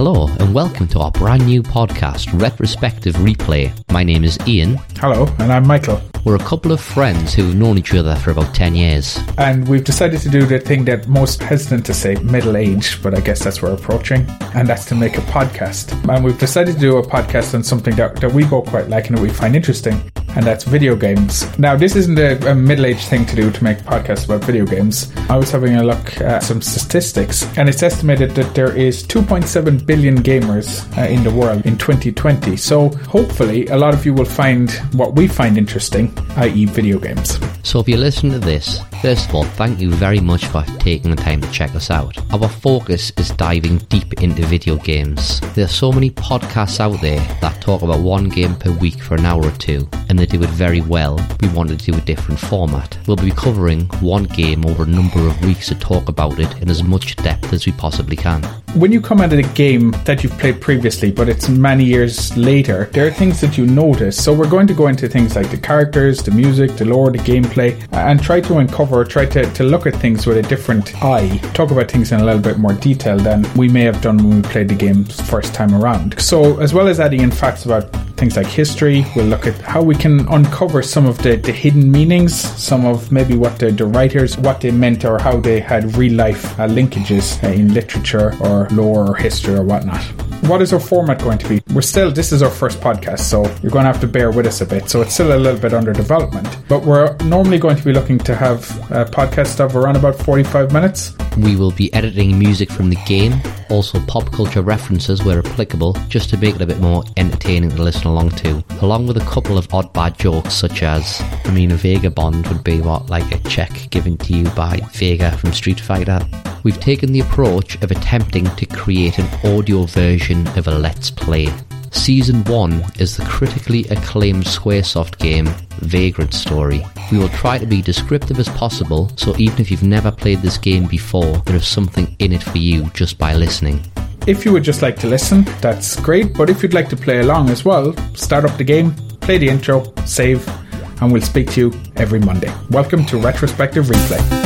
and welcome to our brand new podcast, Retrospective Replay. My name is Ian. Hello, and I'm Michael. We're a couple of friends who've known each other for about 10 years. And we've decided to do the thing that most hesitant to say middle age, but I guess that's where we're approaching, and that's to make a podcast. And we've decided to do a podcast on something that, that we both quite like and that we find interesting, and that's video games. Now, this isn't a, a middle aged thing to do to make podcasts about video games. I was having a look at some statistics, and it's estimated that there is 2.7 billion gamers uh, in the world in 2020. So hopefully, a lot of you will find what we find interesting, i.e., video games. So if you're listening to this, first of all, thank you very much for taking the time to check us out. Our focus is diving deep into video games. There are so many podcasts out there that talk about one game per week for an hour or two, and they do it very well. We wanted to do a different format. We'll be covering one game over a number of weeks to talk about it in as much depth as we possibly can. When you come at a game that you've played previously, but it's many years later, there are things that you notice. So we're going to go into things like the characters, the music, the lore, the gameplay, and try to uncover, try to, to look at things with a different eye, talk about things in a little bit more detail than we may have done when we played the game first time around. So as well as adding in facts about things like history, we'll look at how we can uncover some of the, the hidden meanings, some of maybe what the, the writers, what they meant or how they had real life uh, linkages uh, in literature or lore or history or whatnot. What is our format going to be? We're still, this is our first podcast, so you're going to have to bear with us a bit. So it's still a little bit under development. But we're normally going to be looking to have a podcast of around about 45 minutes. We will be editing music from the game, also pop culture references where applicable, just to make it a bit more entertaining to listen along to, along with a couple of odd bad jokes such as, I mean, a Vagabond would be what, like a check given to you by Vega from Street Fighter. We've taken the approach of attempting to create an audio version of a Let's Play. Season 1 is the critically acclaimed Squaresoft game Vagrant Story. We will try to be descriptive as possible, so even if you've never played this game before, there is something in it for you just by listening. If you would just like to listen, that's great, but if you'd like to play along as well, start up the game, play the intro, save, and we'll speak to you every Monday. Welcome to Retrospective Replay.